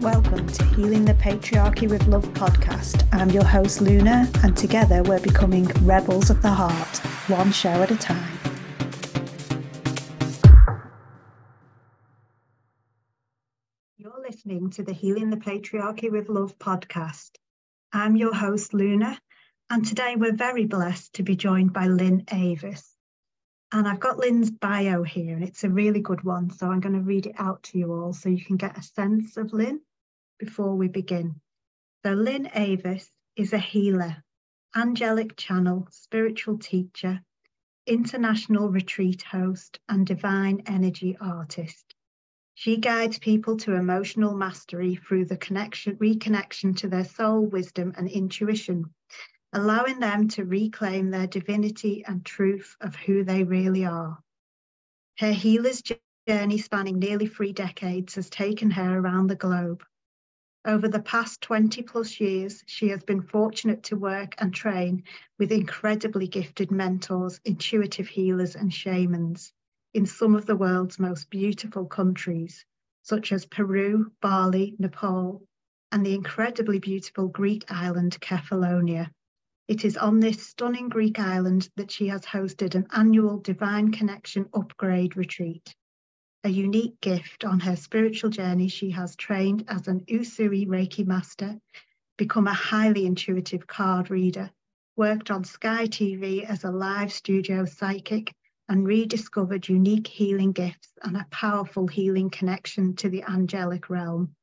Welcome to Healing the Patriarchy with Love podcast. I'm your host, Luna, and together we're becoming rebels of the heart, one show at a time. You're listening to the Healing the Patriarchy with Love podcast. I'm your host, Luna, and today we're very blessed to be joined by Lynn Avis. And I've got Lynn's bio here, and it's a really good one. So I'm going to read it out to you all so you can get a sense of Lynn before we begin. So, Lynn Avis is a healer, angelic channel, spiritual teacher, international retreat host, and divine energy artist. She guides people to emotional mastery through the connection, reconnection to their soul, wisdom, and intuition allowing them to reclaim their divinity and truth of who they really are. Her healer's journey, spanning nearly three decades, has taken her around the globe. Over the past 20 plus years, she has been fortunate to work and train with incredibly gifted mentors, intuitive healers, and shamans in some of the world's most beautiful countries, such as Peru, Bali, Nepal, and the incredibly beautiful Greek island Kefalonia. It is on this stunning Greek island that she has hosted an annual Divine Connection Upgrade Retreat. A unique gift on her spiritual journey, she has trained as an Usui Reiki master, become a highly intuitive card reader, worked on Sky TV as a live studio psychic, and rediscovered unique healing gifts and a powerful healing connection to the angelic realm.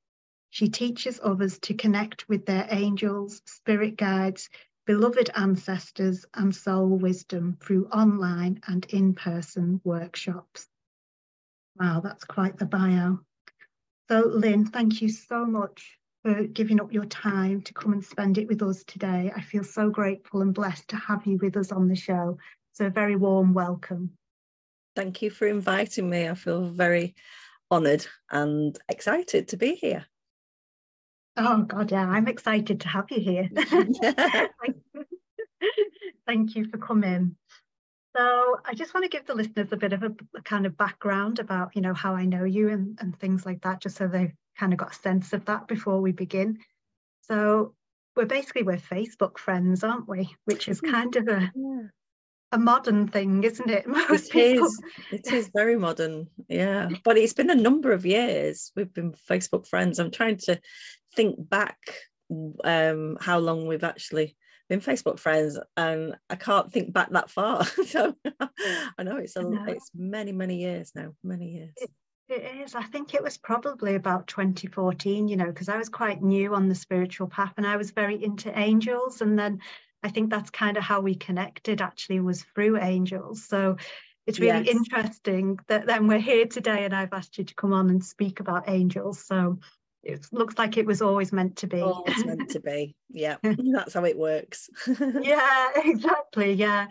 She teaches others to connect with their angels, spirit guides, beloved ancestors and soul wisdom through online and in person workshops. Wow, that's quite the bio. So, Lynn, thank you so much for giving up your time to come and spend it with us today. I feel so grateful and blessed to have you with us on the show. So, a very warm welcome. Thank you for inviting me. I feel very honoured and excited to be here. Oh God, yeah, I'm excited to have you here. Thank you for coming. So I just want to give the listeners a bit of a, a, kind of background about, you know, how I know you and, and things like that, just so they've kind of got a sense of that before we begin. So we're basically we're Facebook friends, aren't we? Which is kind of a yeah a modern thing, isn't it? Most it people... is. It is very modern, yeah. But it's been a number of years. We've been Facebook friends. I'm trying to think back um, how long we've actually been Facebook friends, and I can't think back that far. so I know it's a, know. it's many many years now, many years. It, it is. I think it was probably about 2014. You know, because I was quite new on the spiritual path, and I was very into angels, and then I think that's kind of how we connected actually was through angels. So it's really yes. interesting that then we're here today and I've asked you to come on and speak about angels. So it looks like it was always meant to be. Always meant to be. Yeah, that's how it works. yeah, exactly. Yeah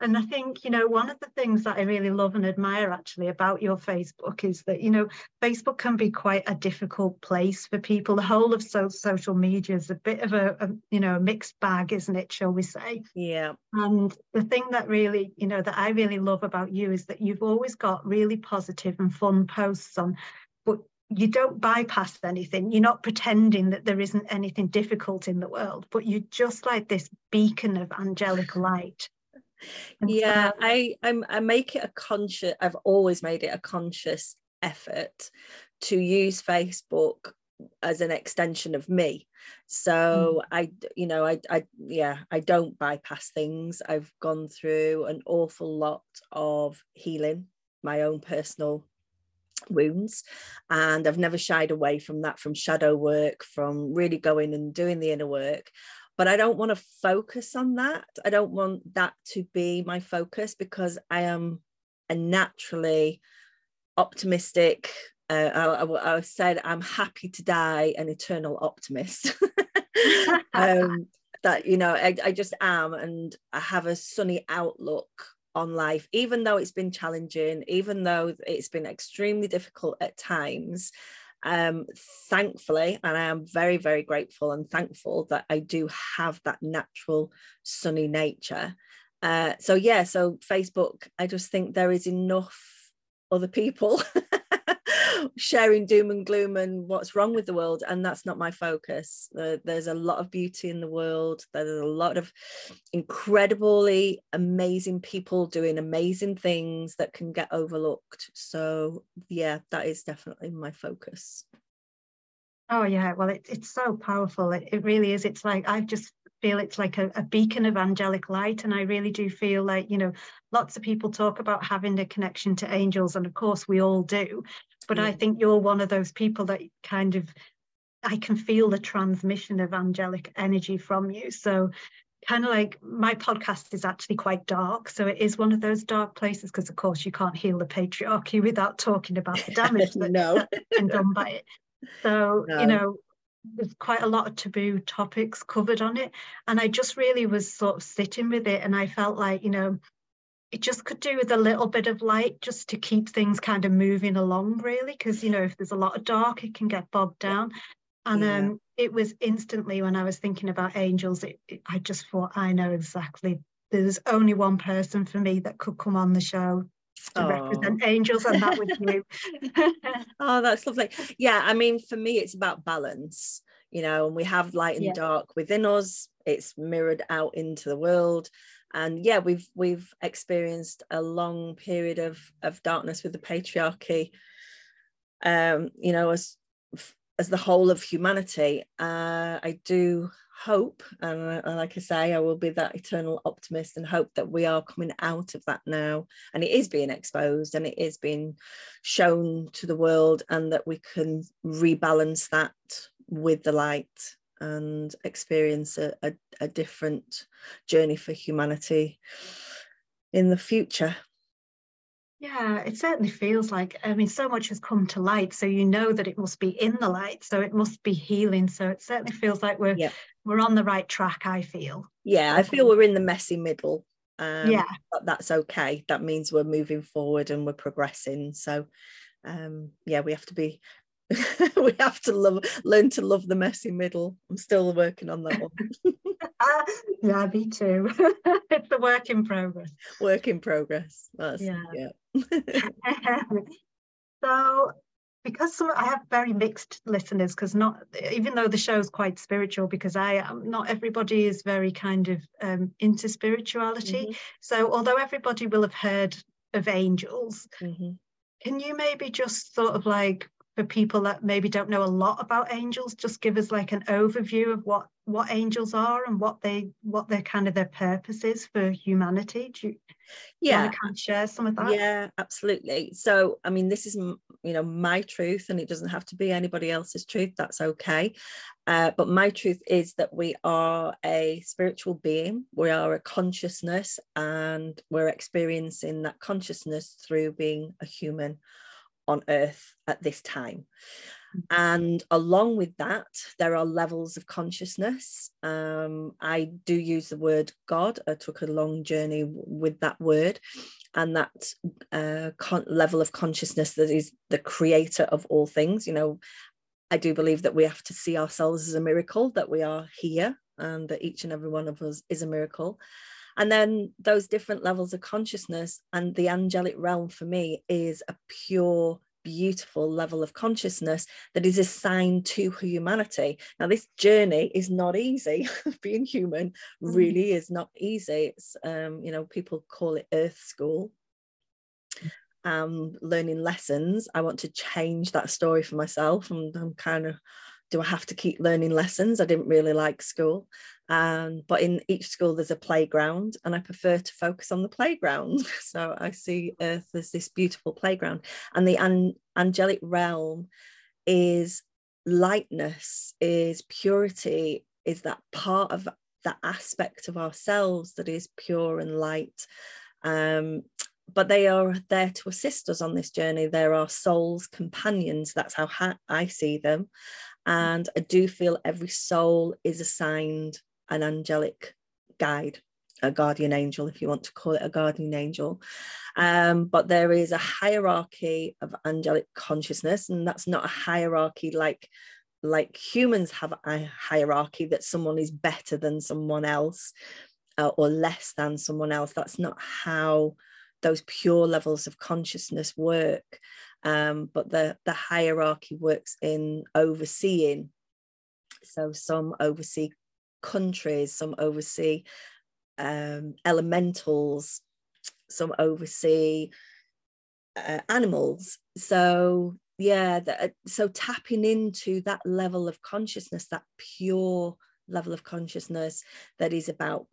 and I think, you know, one of the things that I really love and admire actually about your Facebook is that, you know, Facebook can be quite a difficult place for people. The whole of so- social media is a bit of a, a, you know, a mixed bag, isn't it, shall we say? Yeah. And the thing that really, you know, that I really love about you is that you've always got really positive and fun posts on, but you don't bypass anything. You're not pretending that there isn't anything difficult in the world, but you're just like this beacon of angelic light yeah I, I i make it a conscious i've always made it a conscious effort to use facebook as an extension of me so mm. i you know I, I yeah i don't bypass things i've gone through an awful lot of healing my own personal wounds and i've never shied away from that from shadow work from really going and doing the inner work but I don't want to focus on that. I don't want that to be my focus because I am a naturally optimistic. Uh, I, I, said I'm happy to die an eternal optimist. um, that you know, I, I just am, and I have a sunny outlook on life, even though it's been challenging, even though it's been extremely difficult at times um, thankfully, and I am very, very grateful and thankful that I do have that natural sunny nature. Uh, so yeah, so Facebook, I just think there is enough other people sharing doom and gloom and what's wrong with the world and that's not my focus. There's a lot of beauty in the world. There's a lot of incredibly amazing people doing amazing things that can get overlooked. So yeah that is definitely my focus. Oh yeah well it, it's so powerful. It, it really is. It's like i've just feel it's like a, a, beacon of angelic light. And I really do feel like, you know, lots of people talk about having a connection to angels, and of course we all do. But yeah. I think you're one of those people that kind of, I can feel the transmission of angelic energy from you. So, kind of like my podcast is actually quite dark. So, it is one of those dark places because, of course, you can't heal the patriarchy without talking about the damage that, no. has been done by it. So, no. you know, there's quite a lot of taboo topics covered on it. And I just really was sort of sitting with it. And I felt like, you know, it just could do with a little bit of light just to keep things kind of moving along, really. Because, you know, if there's a lot of dark, it can get bogged down. And yeah. um, it was instantly when I was thinking about angels, it, it, I just thought, I know exactly. There's only one person for me that could come on the show to oh. represent angels and that with you oh that's lovely yeah i mean for me it's about balance you know and we have light and yeah. dark within us it's mirrored out into the world and yeah we've we've experienced a long period of of darkness with the patriarchy um you know as as the whole of humanity. Uh i do hope and, and, like i say i will be that eternal optimist and hope that we are coming out of that now. And it is being exposed and it is being shown to the world and that we can rebalance that with the light and experience a, a, a different journey for humanity in the future yeah, it certainly feels like, I mean, so much has come to light. So you know that it must be in the light. So it must be healing. So it certainly feels like we're yeah. we're on the right track, I feel. Yeah, I feel we're in the messy middle. Um, yeah. But that's okay. That means we're moving forward and we're progressing. So um, yeah, we have to be we have to love learn to love the messy middle. I'm still working on that one. yeah, me too. it's a work in progress. Work in progress. That's, yeah. yeah. so because some I have very mixed listeners because not even though the show is quite spiritual because I am not everybody is very kind of um, into spirituality. Mm-hmm. So although everybody will have heard of angels, mm-hmm. can you maybe just sort of like for people that maybe don't know a lot about angels just give us like an overview of what what angels are and what they what their kind of their purpose is for humanity. Do you yeah. kind of share some of that? Yeah absolutely. So i mean this is you know my truth and it doesn't have to be anybody else's truth. That's okay. Uh, but my truth is that we are a spiritual being. We are a consciousness and we're experiencing that consciousness through being a human on earth at this time. Mm. And along with that, there are levels of consciousness. Um, I do use the word God. I took a long journey with that word and that uh, con- level of consciousness that is the creator of all things. You know, I do believe that we have to see ourselves as a miracle, that we are here and that each and every one of us is a miracle. And then those different levels of consciousness and the angelic realm for me is a pure beautiful level of consciousness that is assigned to humanity. Now, this journey is not easy. Being human mm. really is not easy. It's, um, you know, people call it Earth School. Um, learning lessons. I want to change that story for myself. And I'm kind of do I have to keep learning lessons? I didn't really like school. Um, but in each school, there's a playground, and I prefer to focus on the playground. So I see Earth as this beautiful playground. And the an- angelic realm is lightness, is purity, is that part of that aspect of ourselves that is pure and light. Um, but they are there to assist us on this journey. They're our soul's companions. That's how ha- I see them. And I do feel every soul is assigned an angelic guide, a guardian angel, if you want to call it a guardian angel. Um, but there is a hierarchy of angelic consciousness, and that's not a hierarchy like like humans have a hierarchy that someone is better than someone else uh, or less than someone else. That's not how those pure levels of consciousness work um, but the the hierarchy works in overseeing. So some oversee countries some oversee um, elementals some oversee uh, animals. So yeah the, uh, so tapping into that level of consciousness that pure level of consciousness that is about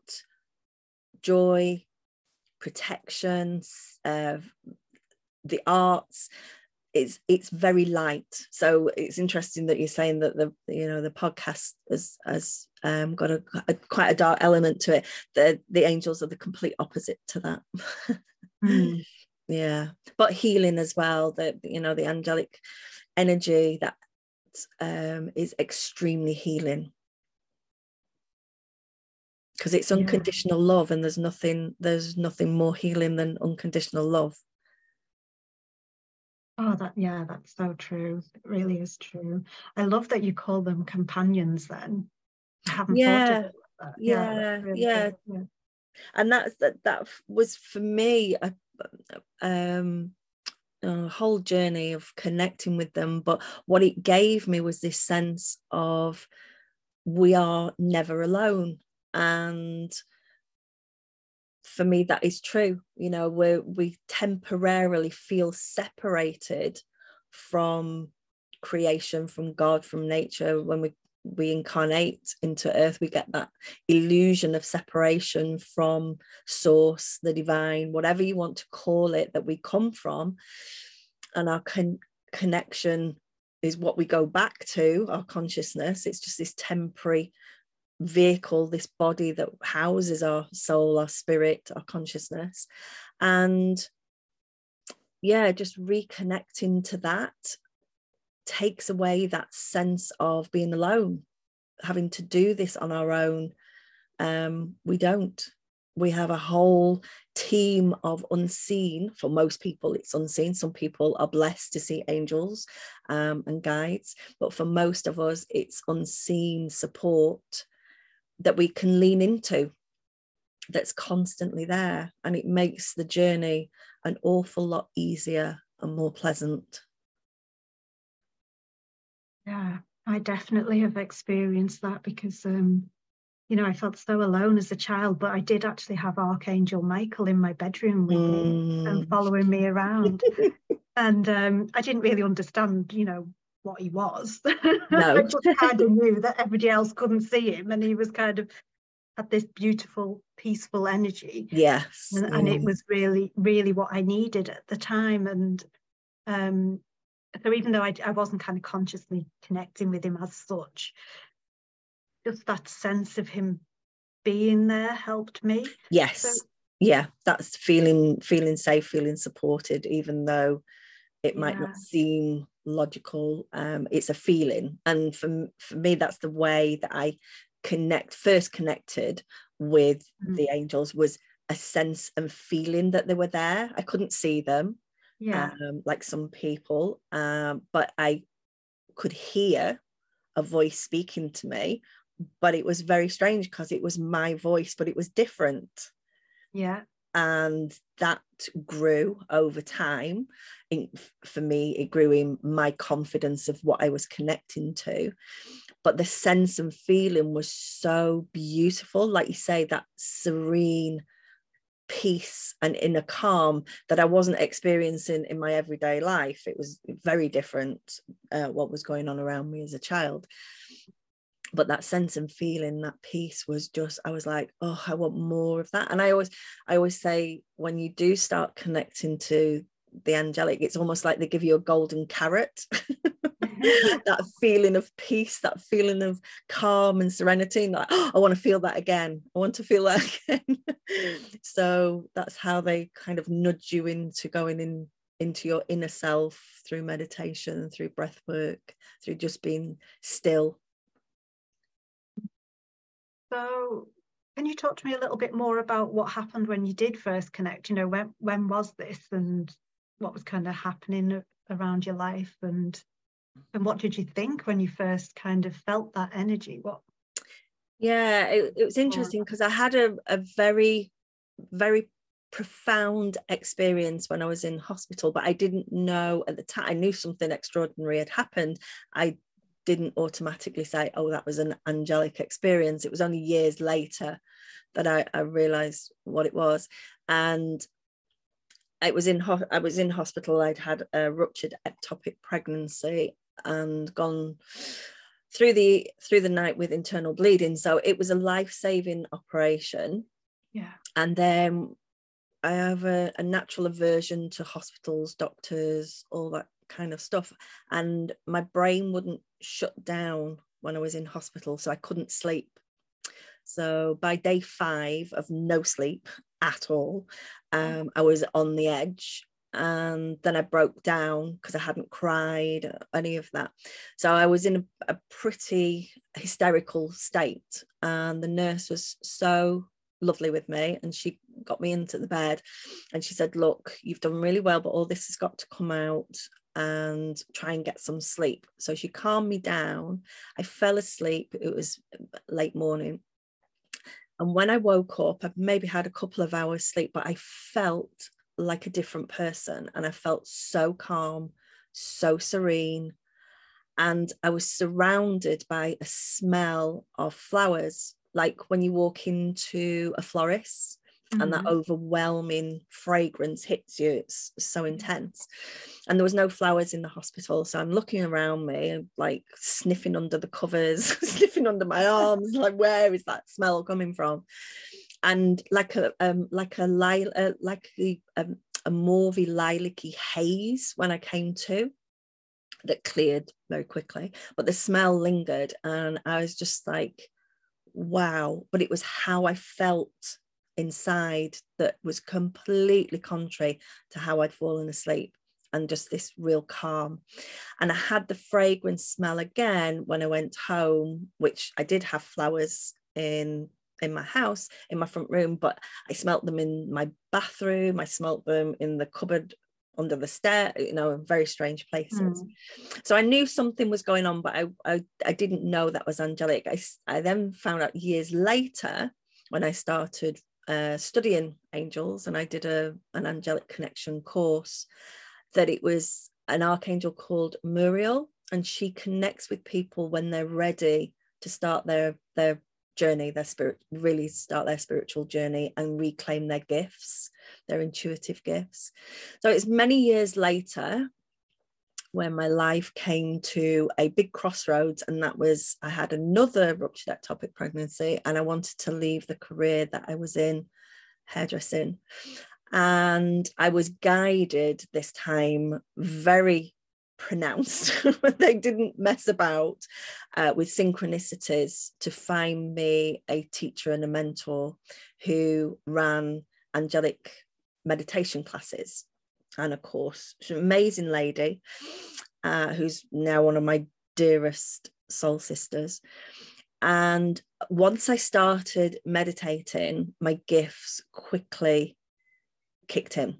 joy protection uh, the arts. It's it's very light. So it's interesting that you're saying that the you know the podcast has has um, got a, a, quite a dark element to it. The the angels are the complete opposite to that. Mm. yeah. But healing as well the you know the angelic energy that um, is extremely healing because it's unconditional yeah. love and there's nothing there's nothing more healing than unconditional love Oh, that yeah, that's so true. It really is true. I love that you call them companions. Then I haven't yeah, thought. Yeah, yeah, really yeah. yeah. And that that that was for me a, um, a whole journey of connecting with them. But what it gave me was this sense of we are never alone, and for me that is true. You know we we temporarily feel separated from creation from god from nature. When we we incarnate into earth we get that illusion of separation from source the divine whatever you want to call it that we come from. And our con- connection is what we go back to our consciousness. It's just this temporary vehicle, this body that houses our soul, our spirit, our consciousness. And yeah, just reconnecting to that takes away that sense of being alone, having to do this on our own. Um, we don't. We have a whole team of unseen, for most people, it's unseen. Some people are blessed to see angels um, and guides, but for most of us, it's unseen support that we can lean into that's constantly there and it makes the journey an awful lot easier and more pleasant yeah i definitely have experienced that because um you know i felt so alone as a child but i did actually have archangel michael in my bedroom with mm. me and mm. following me around and um i didn't really understand you know what he was. No. I just kind of knew that everybody else couldn't see him and he was kind of had this beautiful, peaceful energy. Yes. And, mm. and it was really, really what I needed at the time. And um, so even though I, I wasn't kind of consciously connecting with him as such, just that sense of him being there helped me. Yes. So, yeah, that's feeling feeling safe, feeling supported, even though it might yeah. not seem logical um, it's a feeling. And for, for me that's the way that i connect first connected with mm. the angels was a sense and feeling that they were there. I couldn't see them yeah. um, like some people um, but i could hear a voice speaking to me but it was very strange because it was my voice but it was different. Yeah and that grew over time. For me it grew in my confidence of what i was connecting to. But the sense and feeling was so beautiful like you say that serene peace and inner calm that i wasn't experiencing in my everyday life. It was very different uh, what was going on around me as a child but that sense and feeling that peace was just i was like oh i want more of that. And i always i always say when you do start connecting to the angelic it's almost like they give you a golden carrot. Mm-hmm. That feeling of peace that feeling of calm and serenity and like oh, i want to feel that again. I want to feel that again. So that's how they kind of nudge you into going in into your inner self through meditation through breath work through just being still so can you talk to me a little bit more about what happened when you did first connect? You know, when when was this and what was kind of happening around your life and and what did you think when you first kind of felt that energy? What yeah, it, it was interesting because I had a, a very, very profound experience when I was in hospital, but I didn't know at the time. I knew something extraordinary had happened. I didn't automatically say, oh, that was an angelic experience. It was only years later that I, I realized what it was. And I was in ho- I was in hospital. I'd had a ruptured ectopic pregnancy and gone through the through the night with internal bleeding. So it was a life saving operation. Yeah. And then I have a, a natural aversion to hospitals, doctors, all that kind of stuff. And my brain wouldn't shut down when I was in hospital, so I couldn't sleep. So by day five of no sleep at all, um, I was on the edge. And then I broke down because I hadn't cried, any of that. So I was in a, a pretty hysterical state. And the nurse was so lovely with me and she got me into the bed and she said look you've done really well but all this has got to come out and try and get some sleep. So she calmed me down. I fell asleep. It was uh, late morning. And when i woke up i maybe had a couple of hours sleep but i felt like a different person and i felt so calm so serene. And i was surrounded by a smell of flowers like when you walk into a florist mm-hmm. and that mm-hmm. overwhelming fragrance hits you it's so intense and there was no flowers in the hospital so i'm looking around me like sniffing under the covers sniffing under my arms like where is that smell coming from and like a um like a lil- uh, like a, um, a mauvey lilac-y haze when i came to that cleared very quickly but the smell lingered and i was just like wow, but it was how I felt inside that was completely contrary to how I'd fallen asleep and just this real calm. And I had the fragrance smell again when I went home, which I did have flowers in in my house in my front room but i smelt them in my bathroom i smelt them in the cupboard under the stair, you know, very strange places. Mm. So I knew something was going on, but I, I, I didn't know that was angelic. I, I then found out years later when I started uh, studying angels and I did a an angelic connection course that it was an archangel called Muriel, and she connects with people when they're ready to start their their journey, their spirit, really start their spiritual journey and reclaim their gifts, their intuitive gifts. So it's many years later when my life came to a big crossroads, and that was I had another ruptured ectopic pregnancy, and I wanted to leave the career that I was in, hairdressing. And I was guided this time very pronounced. they didn't mess about uh, with synchronicities to find me a teacher and a mentor who ran angelic meditation classes and of course she's an amazing lady uh, who's now one of my dearest soul sisters and once i started meditating my gifts quickly kicked in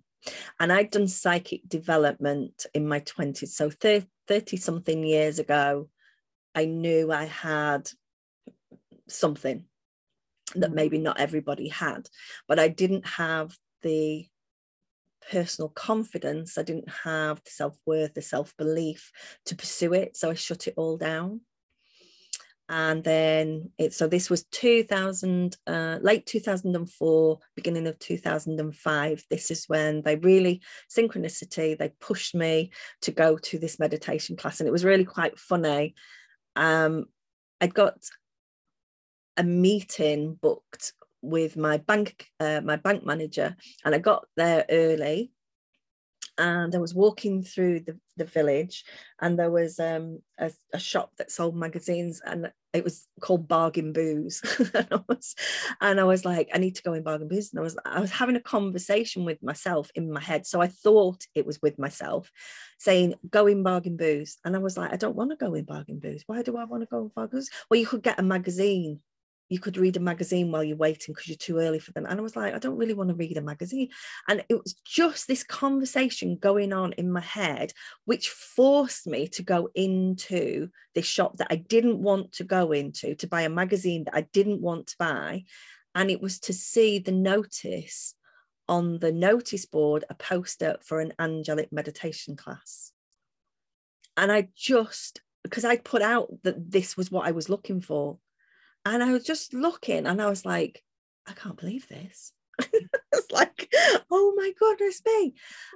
and I'd done psychic development in my 20s. So 30 something years ago, I knew I had something that mm. maybe not everybody had, but I didn't have the personal confidence, I didn't have the self worth, the self belief to pursue it. So I shut it all down and then it so this was 2000 uh, late 2004 beginning of 2005 this is when they really synchronicity they pushed me to go to this meditation class and it was really quite funny um, i'd got a meeting booked with my bank uh, my bank manager and i got there early and I was walking through the, the village and there was um, a, a, shop that sold magazines and it was called Bargain Booze. and, I was, and I was like, I need to go in Bargain Booze. And I was I was having a conversation with myself in my head. So I thought it was with myself saying, go in Bargain Booze. And I was like, I don't want to go in Bargain Booze. Why do I want to go in Bargain Booze? Well, you could get a magazine you could read a magazine while you're waiting because you're too early for them. And I was like, I don't really want to read a magazine. And it was just this conversation going on in my head, which forced me to go into this shop that I didn't want to go into, to buy a magazine that I didn't want to buy. And it was to see the notice on the notice board a poster for an angelic meditation class. And I just, because I'd put out that this was what I was looking for. And I was just looking and I was like, I can't believe this. it's like, oh my goodness me.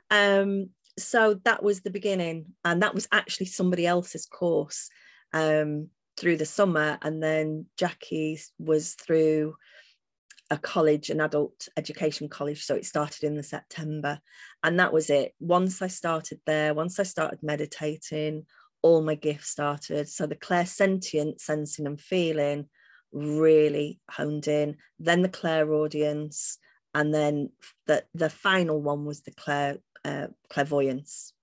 Um, so that was the beginning. And that was actually somebody else's course um, through the summer. And then Jackie was through a college, an adult education college. So it started in the September. And that was it. Once I started there, once I started meditating, all my gifts started. So the clairsentient sensing and feeling really honed in. Then the clairaudience, and then the the final one was the clair uh, clairvoyance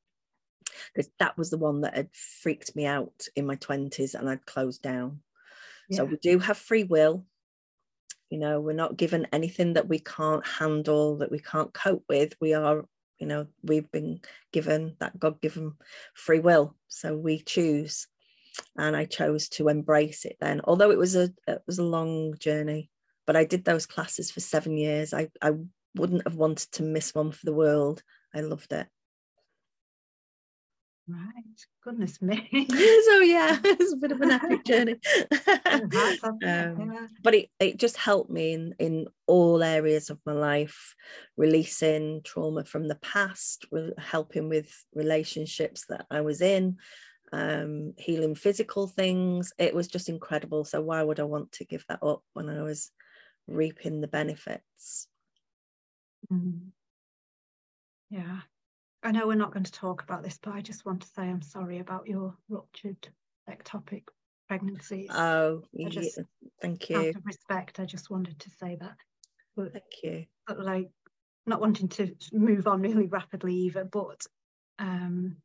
because that was the one that had freaked me out in my 20s and I'd closed down. Yeah. So we do have free will you know we're not given anything that we can't handle that we can't cope with we are you know we've been given that god-given free will so we choose and i chose to embrace it then although it was a it was a long journey but i did those classes for seven years. I i wouldn't have wanted to miss one for the world. I loved it. Right, goodness me. so yeah, it's a bit of an epic journey. um, but it, it just helped me in, in all areas of my life, releasing trauma from the past, helping with relationships that I was in, um, healing physical things. It was just incredible. So why would I want to give that up when I was reaping the benefits? Mm. Yeah, I know we're not going to talk about this, but I just want to say I'm sorry about your ruptured ectopic pregnancies. Oh, just, yeah. thank you. Out of respect, I just wanted to say that. But, thank you. But like, not wanting to move on really rapidly either, but um,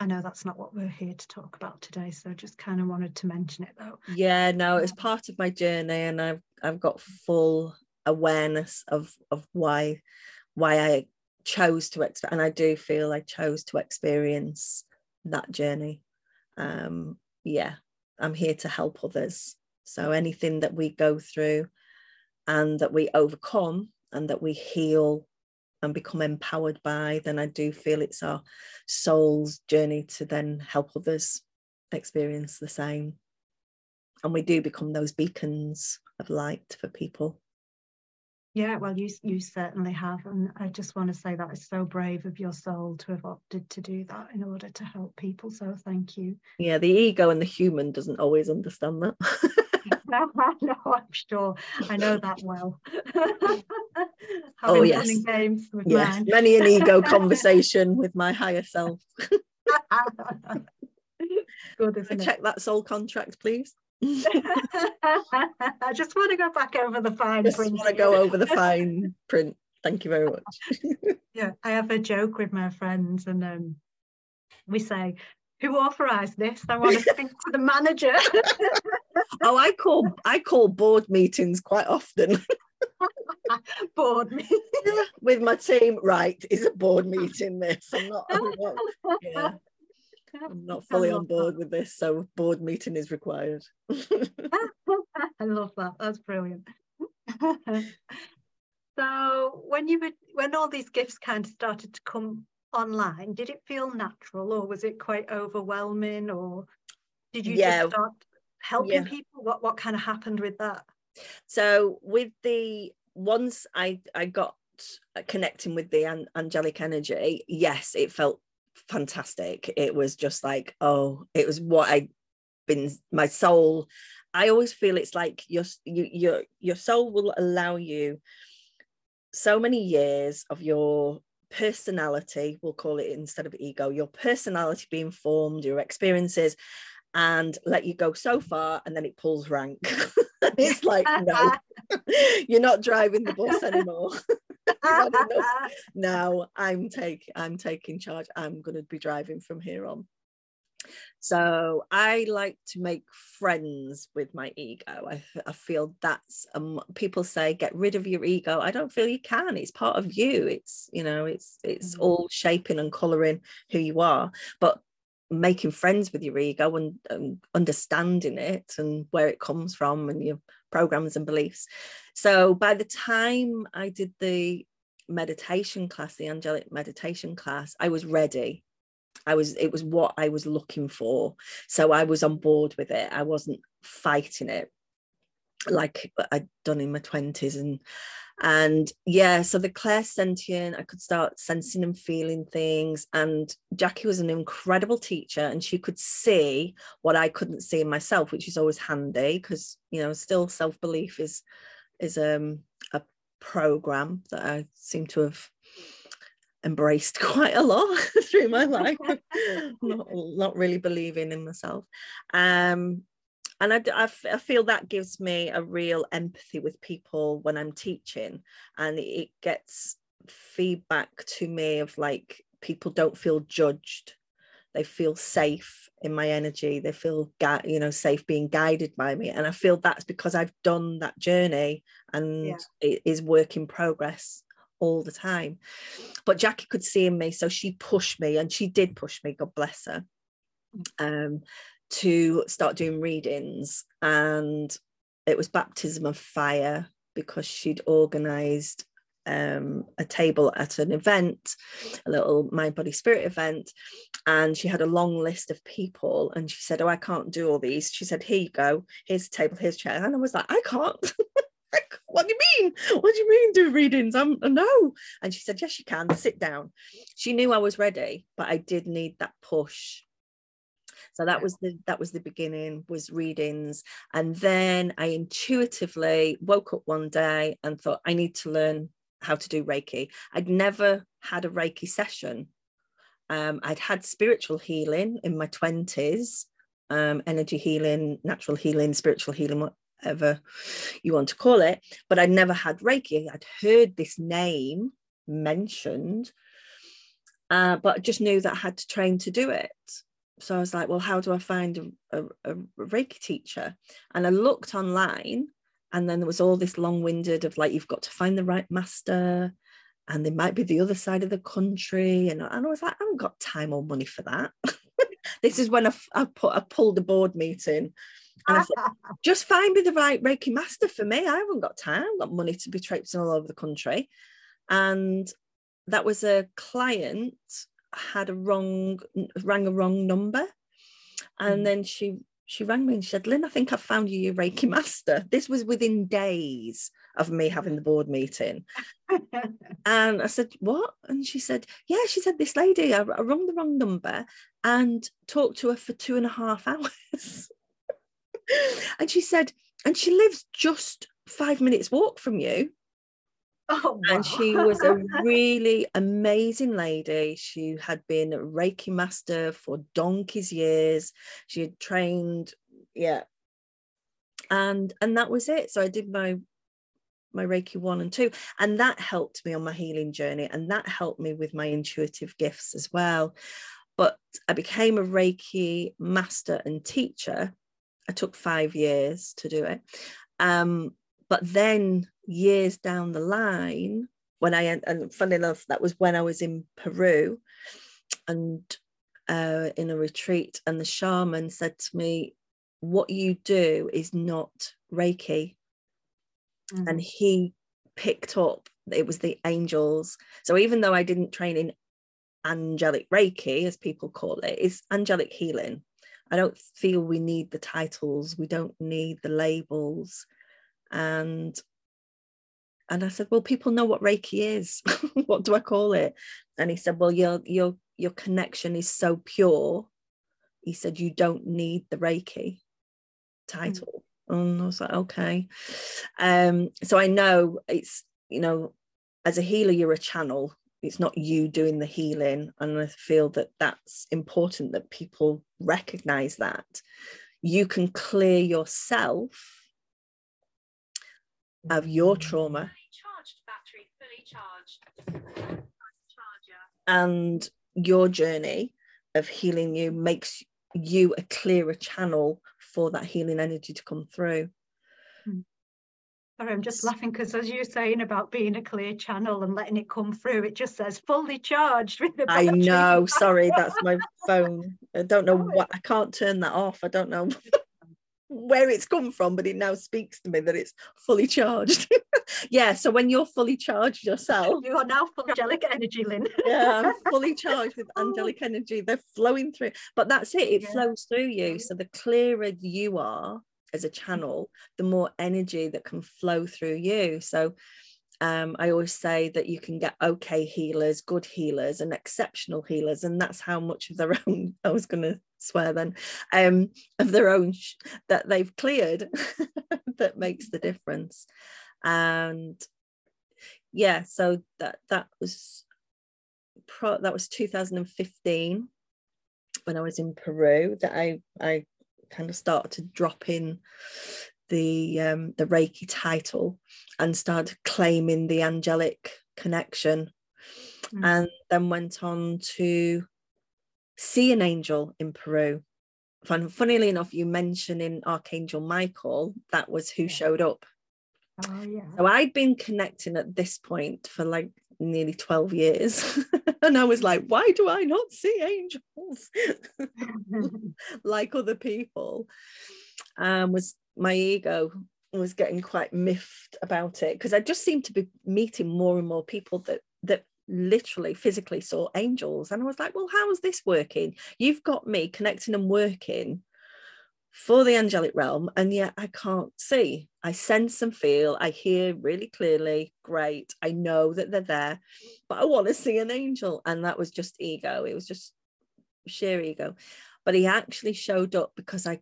I know that's not what we're here to talk about today. So I just kind of wanted to mention it though. Yeah, no, it's part of my journey, and I've I've got full awareness of of why why I chose to experience, and I do feel I chose to experience that journey. Um, yeah, I'm here to help others. So anything that we go through and that we overcome and that we heal and become empowered by, then I do feel it's our soul's journey to then help others experience the same. And we do become those beacons of light for people. Yeah, well, you you certainly have, and I just want to say that it's so brave of your soul to have opted to do that in order to help people. So thank you. Yeah, the ego and the human doesn't always understand that. no, I'm sure. I know that well. oh yes, games yes, mine. many an ego conversation with my higher self. Good, Check that soul contract, please. I just want to go back over the fine just print. want to go over the fine print. Thank you very much. yeah, I have a joke with my friends, and um, we say, "Who authorised this?" I want to speak to the manager. oh, I call I call board meetings quite often. board meeting with my team. Right, is a board meeting. This I'm not. I'm not yeah. I'm not fully on board that. with this, so board meeting is required. I love that. That's brilliant. so when you were when all these gifts kind of started to come online, did it feel natural or was it quite overwhelming or did you yeah. just start helping yeah. people? What what kind of happened with that? So with the once I I got uh, connecting with the an- angelic energy, yes, it felt fantastic. It was just like, oh, it was what I been my soul. I always feel it's like your your your soul will allow you so many years of your personality, we'll call it instead of ego, your personality being formed, your experiences, and let you go so far and then it pulls rank. it's like, no, you're not driving the bus anymore. now I'm taking I'm taking charge. I'm going to be driving from here on. So I like to make friends with my ego. I, I feel that's um, people say get rid of your ego. I don't feel you can. It's part of you. It's you know it's it's mm. all shaping and coloring who you are. But making friends with your ego and, and understanding it and where it comes from and your programs and beliefs. So by the time I did the meditation class, the angelic meditation class, I was ready. I was, it was what I was looking for. So I was on board with it. I wasn't fighting it like I'd done in my 20s and and yeah so the clairsentient i could start sensing and feeling things. And jackie was an incredible teacher and she could see what i couldn't see in myself which is always handy because you know still self-belief is is um a program that i seem to have embraced quite a lot through my life. Not, not really believing in myself. Um and I, I, I, feel that gives me a real empathy with people when i'm teaching and it gets feedback to me of like people don't feel judged. They feel safe in my energy. They feel you know safe being guided by me. And i feel that's because i've done that journey and yeah. it is work in progress all the time. But jackie could see in me so she pushed me and she did push me god bless her. Mm. um to start doing readings and it was baptism of fire because she'd organized um, a table at an event, a little mind, body, spirit event. And she had a long list of people. And she said, Oh, I can't do all these. She said, Here you go. Here's a table, here's chair. And I was like, I can't. what do you mean? What do you mean do readings? I'm no. And she said, Yes, you can. Sit down. She knew I was ready, but I did need that push so that was the that was the beginning was readings. And then i intuitively woke up one day and thought i need to learn how to do reiki. I'd never had a reiki session. Um, i'd had spiritual healing in my 20s um, energy healing natural healing spiritual healing whatever you want to call it but i'd never had reiki. I'd heard this name mentioned uh, but I just knew that I had to train to do it so I was like, well, how do I find a, a, a Reiki teacher? And I looked online, and then there was all this long winded of like, you've got to find the right master, and they might be the other side of the country. And, and I was like, I haven't got time or money for that. this is when I, I, put, I pulled a board meeting. And I said, just find me the right Reiki master for me. I haven't got time, I've got money to be traipsing all over the country. And that was a client had a wrong rang a wrong number. And mm. then she she rang me and she said lynn i think i've found you your reiki master. This was within days of me having the board meeting. And i said what? And she said yeah she said this lady I, I rung the wrong number and talked to her for two and a half hours. And she said and she lives just five minutes walk from you Oh, wow. And she was a really amazing lady. She had been a Reiki master for donkey's years. She had trained, yeah. And and that was it. So I did my my Reiki one and two. And that helped me on my healing journey. And that helped me with my intuitive gifts as well. But I became a Reiki master and teacher. I took five years to do it. Um, but then years down the line, when I and funny enough, that was when I was in Peru and uh, in a retreat, and the shaman said to me, What you do is not Reiki. Mm. And he picked up it was the angels. So even though I didn't train in angelic Reiki, as people call it, it's angelic healing. I don't feel we need the titles, we don't need the labels and and I said, well, people know what Reiki is. what do I call it? And he said, well, your your your connection is so pure. He said you don't need the Reiki title. Mm. And I was like, okay. Um, so I know it's you know, as a healer, you're a channel. It's not you doing the healing, and I feel that that's important that people recognize that you can clear yourself of your trauma and your journey of healing you makes you a clearer channel for that healing energy to come through. Hmm. Sorry, I'm just laughing because as you're saying about being a clear channel and letting it come through, it just says fully charged with the I know, sorry, that's my phone. I don't know what I can't turn that off. I don't know. where it's come from, but it now speaks to me that it's fully charged. yeah. So when you're fully charged yourself, you are now full angelic energy, Lynn. yeah, I'm fully charged with angelic energy. They're flowing through. But that's it. It Yeah. flows through you. So the clearer you are as a channel, the more energy that can flow through you. So um, I always say that you can get okay healers, good healers, and exceptional healers, and that's how much of their own. I was going to swear then, um, of their own sh- that they've cleared that makes the difference. And yeah, so that that was pro- that was 2015 when I was in Peru that I I kind of started to drop in the um, the Reiki title and started claiming the angelic connection, Mm. and then went on to see an angel in Peru. Fun, funnily enough, you mentioning Archangel Michael, that was who showed up. Oh yeah. So I'd been connecting at this point for like nearly 12 years. and I was like, why do I not see angels like other people? Um, was my ego was getting quite miffed about it because I just seemed to be meeting more and more people that that literally physically saw angels. And I was like, well, how is this working? You've got me connecting and working for the angelic realm, and yet I can't see. I sense and feel, I hear really clearly. Great. I know that they're there, but I want to see an angel. And that was just ego. It was just sheer ego. But he actually showed up because I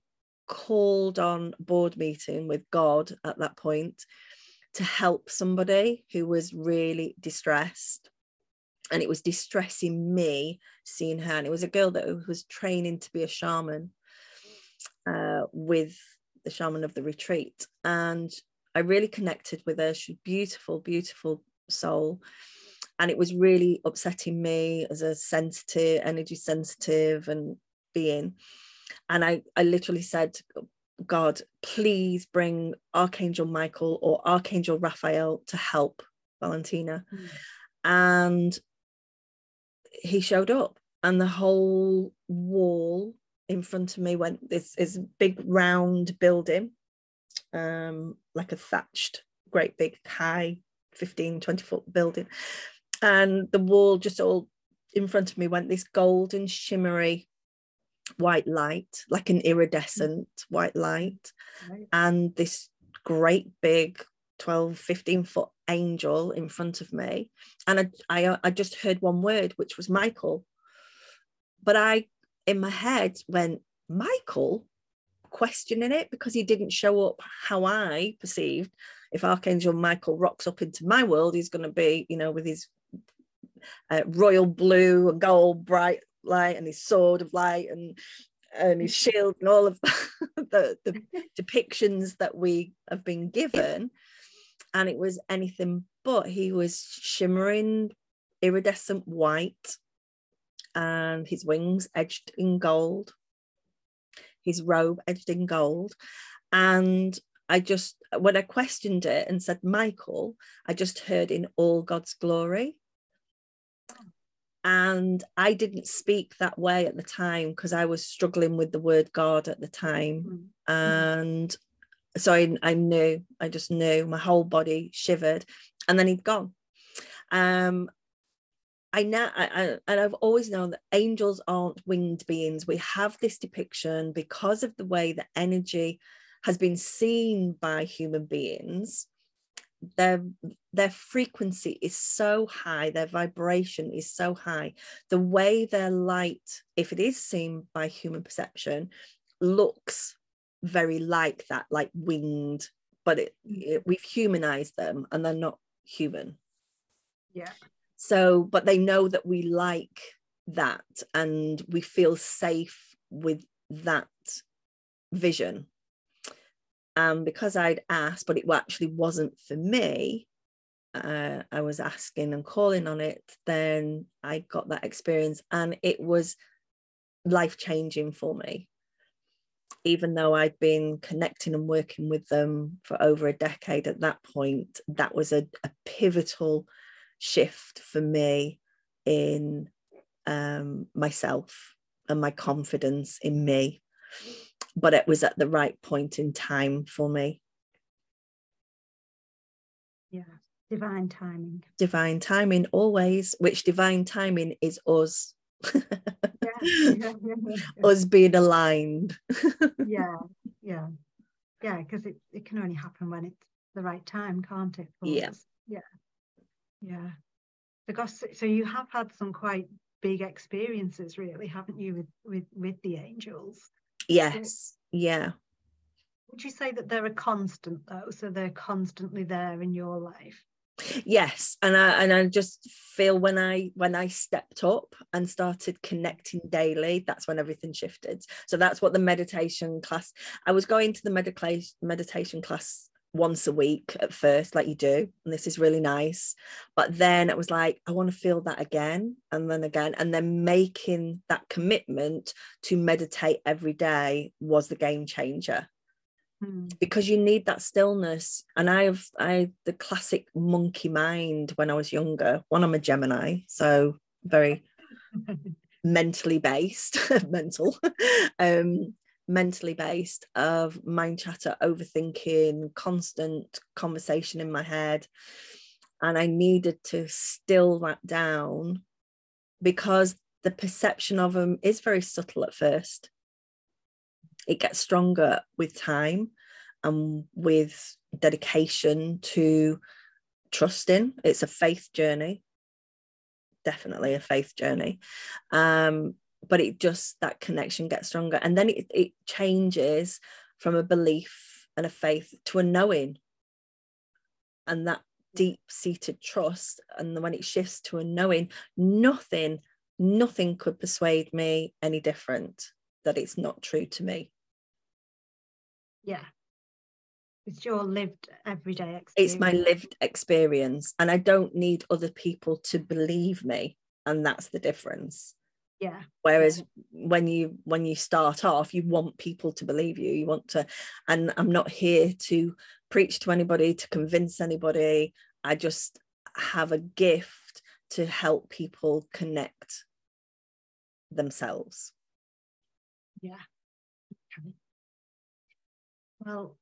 called on board meeting with God at that point to help somebody who was really distressed. And it was distressing me seeing her. And it was a girl that was training to be a shaman uh, with the shaman of the retreat. And I really connected with her. She's beautiful, beautiful soul. And it was really upsetting me as a sensitive, energy sensitive and being. And I, I literally said, God, please bring Archangel Michael or Archangel Raphael to help Valentina. Mm. And he showed up, and the whole wall in front of me went this is big round building, um, like a thatched, great big high 15, 20 foot building. And the wall just all in front of me went this golden, shimmery white light, like an iridescent white light Right. and this great big 12 15 foot angel in front of me. And I, I i just heard one word which was michael. But i in my head went michael? Questioning it because he didn't show up how i perceived. If archangel michael rocks up into my world he's going to be you know with his uh, royal blue and gold bright light and his sword of light and and his shield and all of the, the depictions that we have been given and it was anything but. He was shimmering iridescent white and his wings edged in gold. His robe edged in gold. And i just when i questioned it and said michael i just heard in all god's glory. And i didn't speak that way at the time because i was struggling with the word god at the time. Mm. and so I, I knew i just knew my whole body shivered and then he'd gone. Um i now I, I, and i've always known that angels aren't winged beings. We have this depiction because of the way the energy has been seen by human beings. Their their frequency is so high their vibration is so high. The way their light if it is seen by human perception looks very like that like winged but it, it we've humanized them and they're not human. Yeah. so but they know that we like that and we feel safe with that vision. And because i'd asked but it actually wasn't for me uh, i was asking and calling on it then i got that experience and it was life changing for me even though I'd been connecting and working with them for over a decade at that point, that was a, a pivotal shift for me in um, myself and my confidence in me. But it was at the right point in time for me. Yeah. Divine timing. Divine timing always, which divine timing is us. Us being aligned. yeah, yeah, yeah. Because it, it can only happen when it's the right time, can't it? Yeah. us? yeah, yeah. Because so you have had some quite big experiences, really, haven't you, with with with the angels? yes. Yeah. Would you say that they're a constant though? So they're constantly there in your life. Yes and i and i just feel when i when i stepped up and started connecting daily that's when everything shifted so that's what the meditation class i was going to the meditation meditation class once a week at first like you do and this is really nice but then it was like i want to feel that again and then again and then making that commitment to meditate every day was the game changer. Because you need that stillness and i have i the classic monkey mind when i was younger. One i'm a gemini so very mentally based mental um mentally based of mind chatter overthinking constant conversation in my head. And i needed to still that down because the perception of them is very subtle at first it gets stronger with time and with dedication to trusting. It's a faith journey. Definitely a faith journey. Um but it just that connection gets stronger. And then it, it changes from a belief and a faith to a knowing. And that deep seated trust and when it shifts to a knowing nothing nothing could persuade me any different that it's not true to me Yeah. It's your lived everyday experience. it's my lived experience and i don't need other people to believe me and that's the difference Yeah. whereas when you when you start off you want people to believe you you want to and i'm not here to preach to anybody to convince anybody i just have a gift to help people connect themselves Yeah. Well,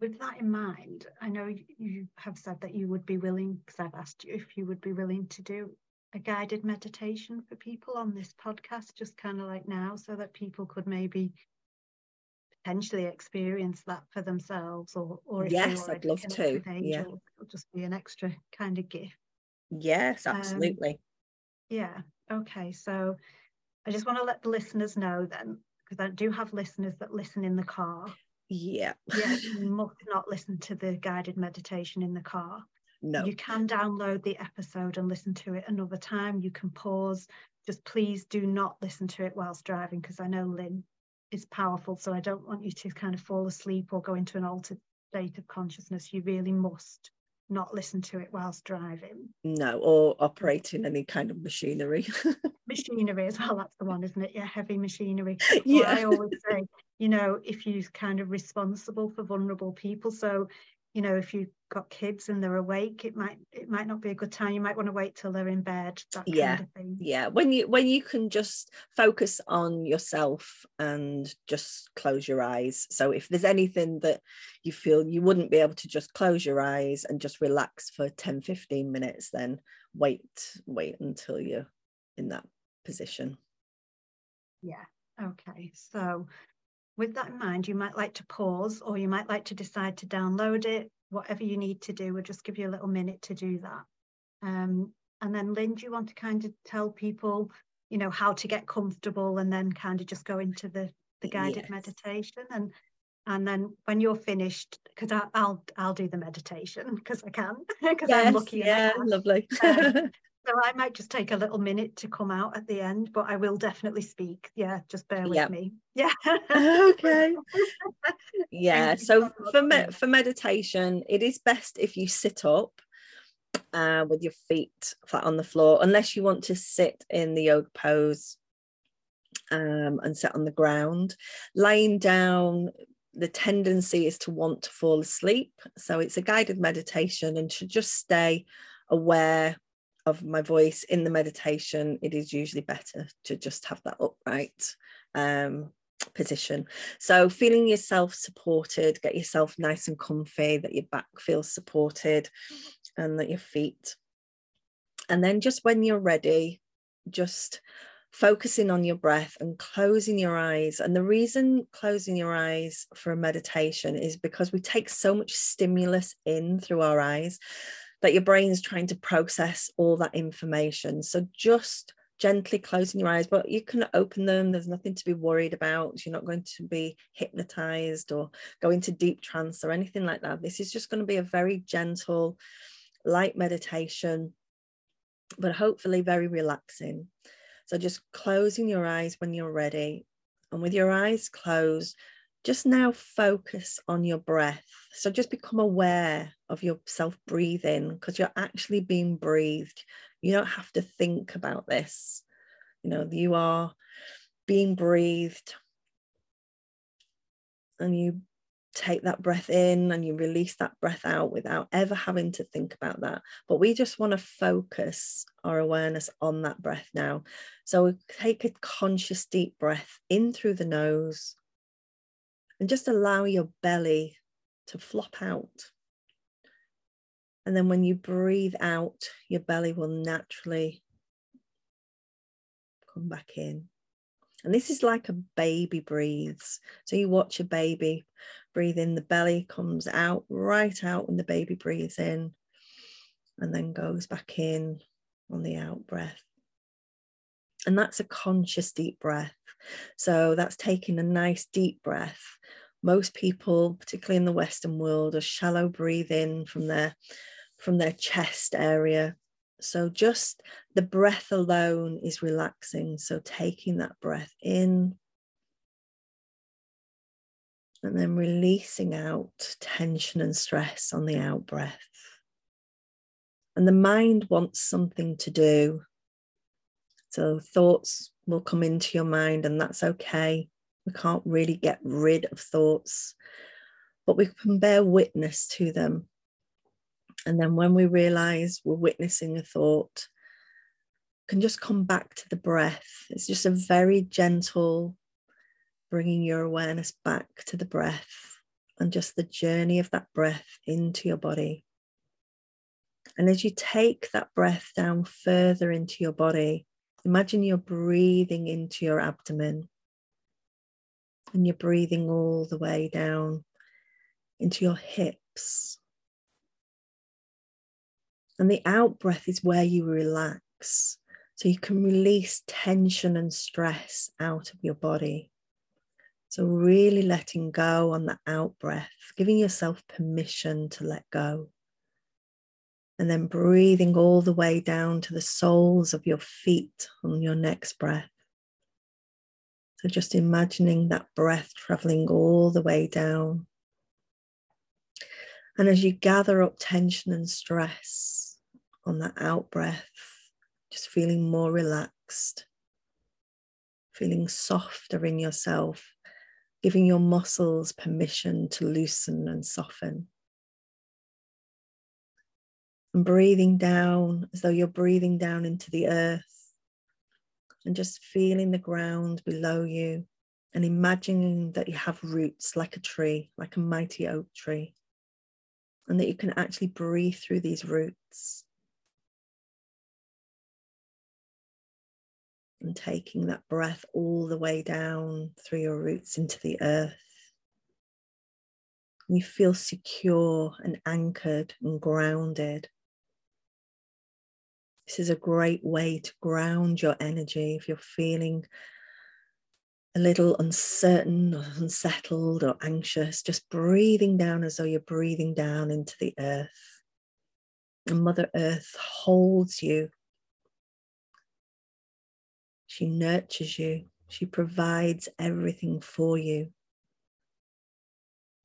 with that in mind, I know you have said that you would be willing, because I've asked you if you would be willing to do a guided meditation for people on this podcast, just kind of like now, so that people could maybe potentially experience that for themselves, or or if Yes, I'd love to, with yeah. it'll just be an extra kind of gift. yes Um, absolutely Yeah. Okay. So I just want to let the listeners know then, because I do have listeners that listen in the car. yeah Yeah, you must not listen to the guided meditation in the car. no You can download the episode and listen to it another time. You can pause. Just please do not listen to it whilst driving because I know Lynn is powerful. So I don't want you to kind of fall asleep or go into an altered state of consciousness. You really must not listen to it whilst driving. no or operating any kind of machinery Machinery as well, that's the one, isn't it? Yeah, heavy machinery. Well, I always say, you know, if you're kind of responsible for vulnerable people, so you know, if you've got kids and they're awake, it might it might not be a good time. You might want to wait till they're in bed, that Yeah. kind of thing. yeah when you when you can just focus on yourself and just close your eyes so if there's anything that you feel you wouldn't be able to just close your eyes and just relax for 10 15 minutes then wait wait until you're in that position Yeah. Okay. So with that in mind, you might like to pause or you might like to decide to download it, whatever you need to do. We'll just give you a little minute to do that. Um, and then Lynn, do you want to kind of tell people, you know, how to get comfortable and then kind of just go into the, the guided Yes. meditation and and then when you're finished, because I'll I'll do the meditation because I can, because I'm lucky yeah lovely Um, So I might just take a little minute to come out at the end, but I will definitely speak. Yeah, just bear with Yep. me. Yeah. okay yeah so for me- for meditation it is best if you sit up uh, with your feet flat on the floor unless you want to sit in the yoga pose um, and sit on the ground lying down the tendency is to want to fall asleep so it's a guided meditation and to just stay aware of my voice in the meditation it is usually better to just have that upright um, position. So feeling yourself supported, get yourself nice and comfy, that your back feels supported and that your feet. And then just when you're ready, just focusing on your breath and closing your eyes. And the reason closing your eyes for a meditation is because we take so much stimulus in through our eyes that your brain's trying to process all that information. So just gently closing your eyes, but you can open them. There's nothing to be worried about. You're not going to be hypnotized or go into deep trance or anything like that. This is just going to be a very gentle, light meditation, but hopefully very relaxing. So just closing your eyes when you're ready. And with your eyes closed, just now focus on your breath. So just become aware of yourself breathing because you're actually being breathed. You don't have to think about this. You know, you are being breathed and you take that breath in and you release that breath out without ever having to think about that. But we just want to focus our awareness on that breath now. So take a conscious deep breath in through the nose and just allow your belly to flop out. And then when you breathe out, your belly will naturally come back in. And this is like a baby breathes. So you watch a baby breathe in, the belly comes out, right out when the baby breathes in, and then goes back in on the out breath. And that's a conscious deep breath. So that's taking a nice deep breath. Most people, particularly in the Western world, are shallow breathing from their from their chest area. So just the breath alone is relaxing. So taking that breath in and then releasing out tension and stress on the out breath. And the mind wants something to do. So thoughts will come into your mind, and that's okay. We can't really get rid of thoughts, but we can bear witness to them. And then when we realize we're witnessing a thought, can just come back to the breath. It's just a very gentle, bringing your awareness back to the breath and just the journey of that breath into your body. And as you take that breath down further into your body, imagine you're breathing into your abdomen and you're breathing all the way down into your hips. And the out breath is where you relax. So you can release tension and stress out of your body. So, really letting go on the out breath, giving yourself permission to let go. And then breathing all the way down to the soles of your feet on your next breath. So, just imagining that breath traveling all the way down. And as you gather up tension and stress on that out breath, just feeling more relaxed, feeling softer in yourself giving your muscles permission to loosen and soften. And breathing down as though you're breathing down into the earth and just feeling the ground below you and imagining that you have roots like a tree, like a mighty oak tree, and that you can actually breathe through these roots. and taking that breath all the way down through your roots into the earth. You feel secure and anchored and grounded. This is a great way to ground your energy if you're feeling a little uncertain or unsettled or anxious, just breathing down as though you're breathing down into the earth. And Mother Earth holds you she nurtures you. She provides everything for you.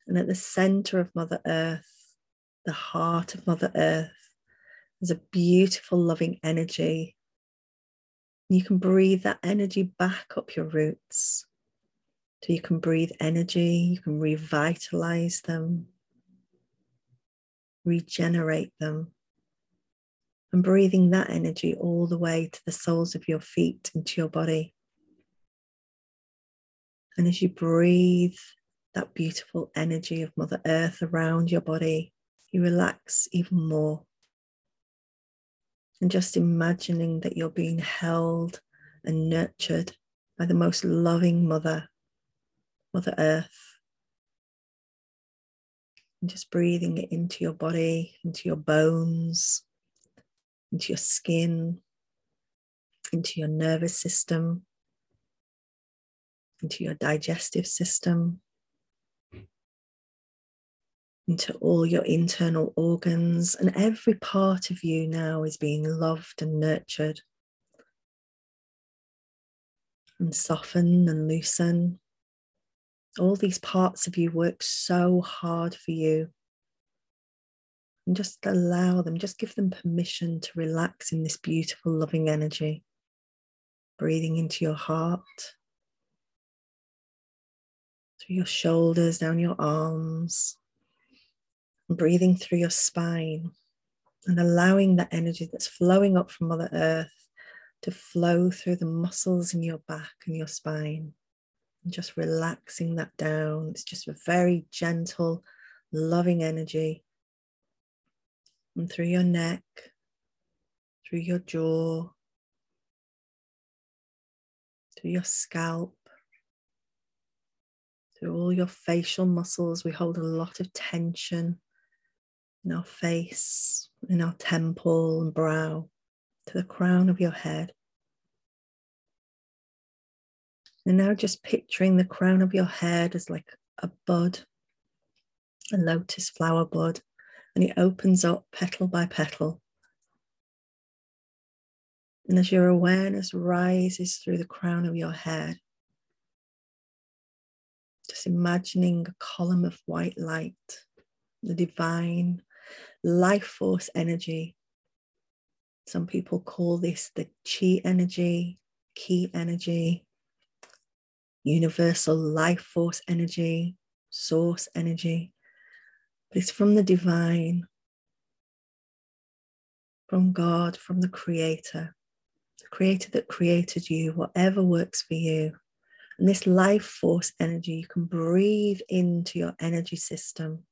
And at the center of Mother Earth, the heart of Mother Earth, there's a beautiful, loving energy. You can breathe that energy back up your roots. So you can breathe energy, you can revitalize them, regenerate them and breathing that energy all the way to the soles of your feet into your body. And as you breathe that beautiful energy of Mother Earth around your body, you relax even more. And just imagining that you're being held and nurtured by the most loving Mother, Mother Earth. And just breathing it into your body, into your bones, into your skin, into your nervous system, into your digestive system, into all your internal organs, and every part of you now is being loved and nurtured and soften and loosen. All these parts of you work so hard for you. And just allow them, just give them permission to relax in this beautiful, loving energy. Breathing into your heart, through your shoulders, down your arms, breathing through your spine and allowing that energy that's flowing up from Mother Earth to flow through the muscles in your back and your spine. And just relaxing that down. It's just a very gentle, loving energy. And through your neck, through your jaw, through your scalp, through all your facial muscles. We hold a lot of tension in our face, in our temple and brow, to the crown of your head. And now just picturing the crown of your head as like a bud, a lotus flower bud, and it opens up petal by petal. And as your awareness rises through the crown of your head, just imagining a column of white light, the divine life force energy. Some people call this the chi energy, ki energy, universal life force energy, source energy. But it's from the divine, from God, from the Creator, the Creator that created you, whatever works for you. And this life force energy, you can breathe into your energy system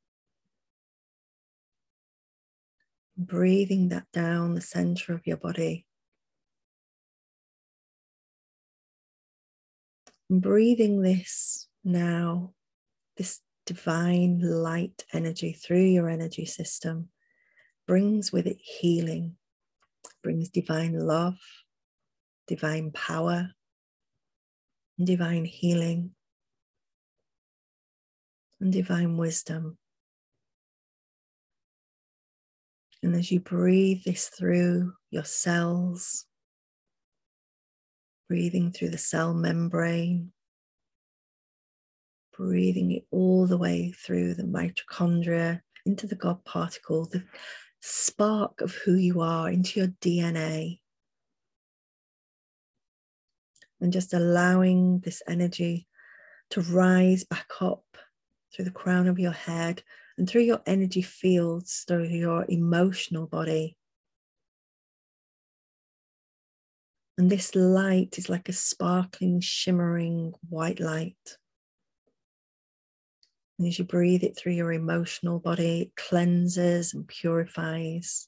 breathing that down the center of your body. breathing this now, this divine light energy through your energy system brings with it healing, brings divine love, divine power, divine healing, and divine wisdom. And as you breathe this through your cells, breathing through the cell membrane, breathing it all the way through the mitochondria into the God particle, the spark of who you are, into your DNA. And just allowing this energy to rise back up through the crown of your head and through your energy fields, through your emotional body. And this light is like a sparkling, shimmering white light. And as you breathe it through your emotional body, it cleanses and purifies,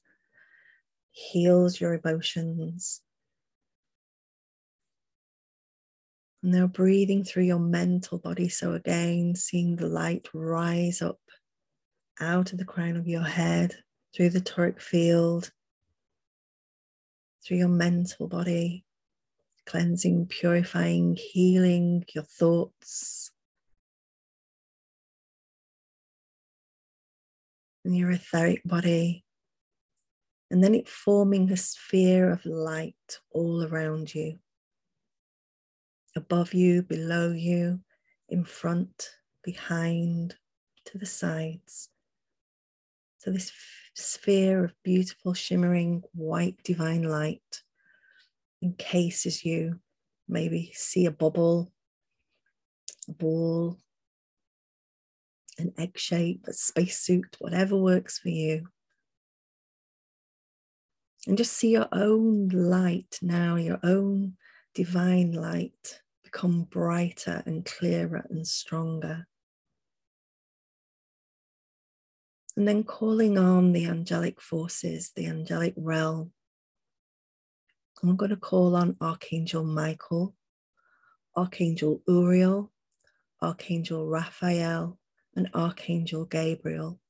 heals your emotions. And now breathing through your mental body. So, again, seeing the light rise up out of the crown of your head, through the toric field, through your mental body, cleansing, purifying, healing your thoughts. And your etheric body, and then it forming a sphere of light all around you, above you, below you, in front, behind, to the sides. So, this sphere of beautiful, shimmering white divine light encases you. Maybe see a bubble, a ball, an egg shape, a spacesuit, whatever works for you. And just see your own light now, your own divine light become brighter and clearer and stronger. And then calling on the angelic forces, the angelic realm. I'm going to call on Archangel Michael, Archangel Uriel, Archangel Raphael, and Archangel Gabriel.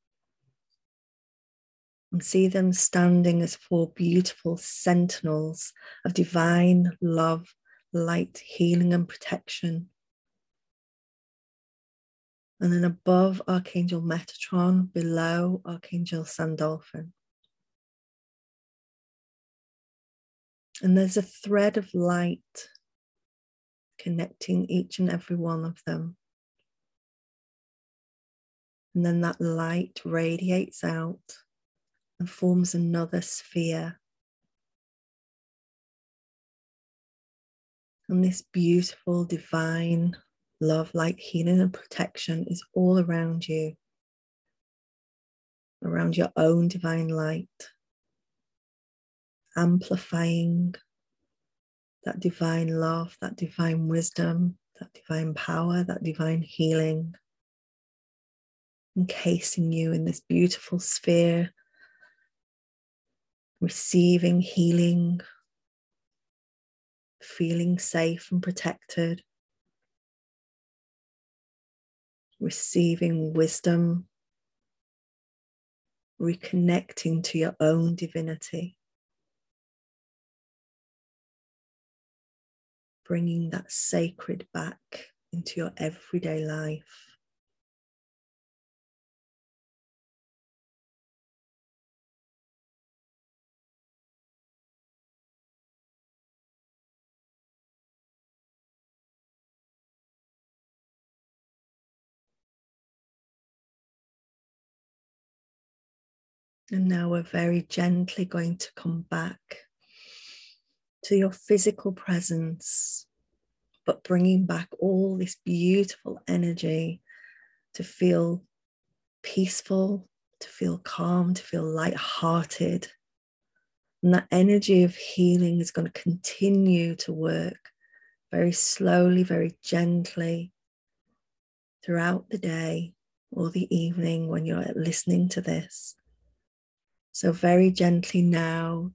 And see them standing as four beautiful sentinels of divine love, light, healing, and protection. And then above Archangel Metatron, below Archangel Sandalphon. And there's a thread of light connecting each and every one of them. And then that light radiates out and forms another sphere. And this beautiful divine love, light, healing, and protection is all around you, around your own divine light, amplifying that divine love, that divine wisdom, that divine power, that divine healing, encasing you in this beautiful sphere, receiving healing, feeling safe and protected, receiving wisdom, reconnecting to your own divinity. bringing that sacred back into your everyday life. And now we're very gently going to come back to your physical presence, but bringing back all this beautiful energy to feel peaceful, to feel calm, to feel light-hearted. And that energy of healing is going to continue to work very slowly, very gently throughout the day or the evening when you're listening to this. So, very gently now,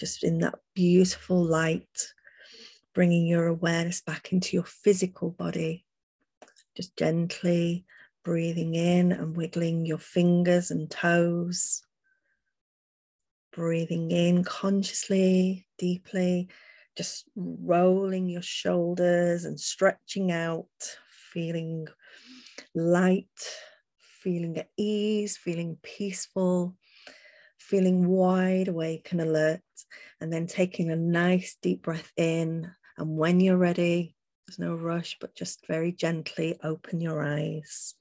just in that beautiful light, bringing your awareness back into your physical body, just gently breathing in and wiggling your fingers and toes. Breathing in consciously, deeply, just rolling your shoulders and stretching out, feeling light, feeling at ease, feeling peaceful, feeling wide awake and alert, and then taking a nice deep breath in. And when you're ready, there's no rush, but just very gently open your eyes.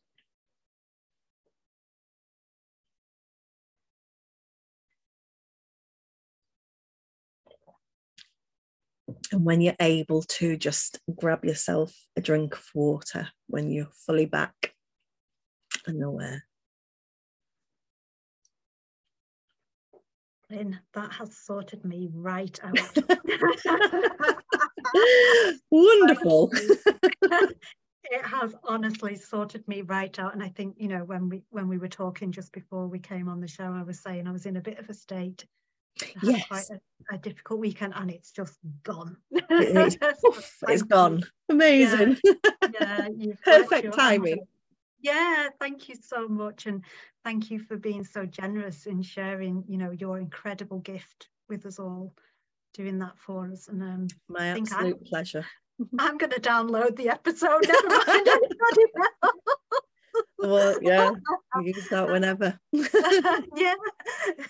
And when you're able to, just grab yourself a drink of water when you're fully back and aware. Lynn, that has sorted me right out. Wonderful. it has honestly sorted me right out. And I think, you know, when we when we were talking just before we came on the show, I was saying I was in a bit of a state. yes. quite a, a, difficult weekend and it's just gone. It it's gone. Amazing. Yeah, yeah Perfect timing yeah thank you so much and thank you for being so generous in sharing you know your incredible gift with us all doing that for us and um my absolute I'm, pleasure. I'm going to download the episode never mind. Well yeah you can start whenever. Yeah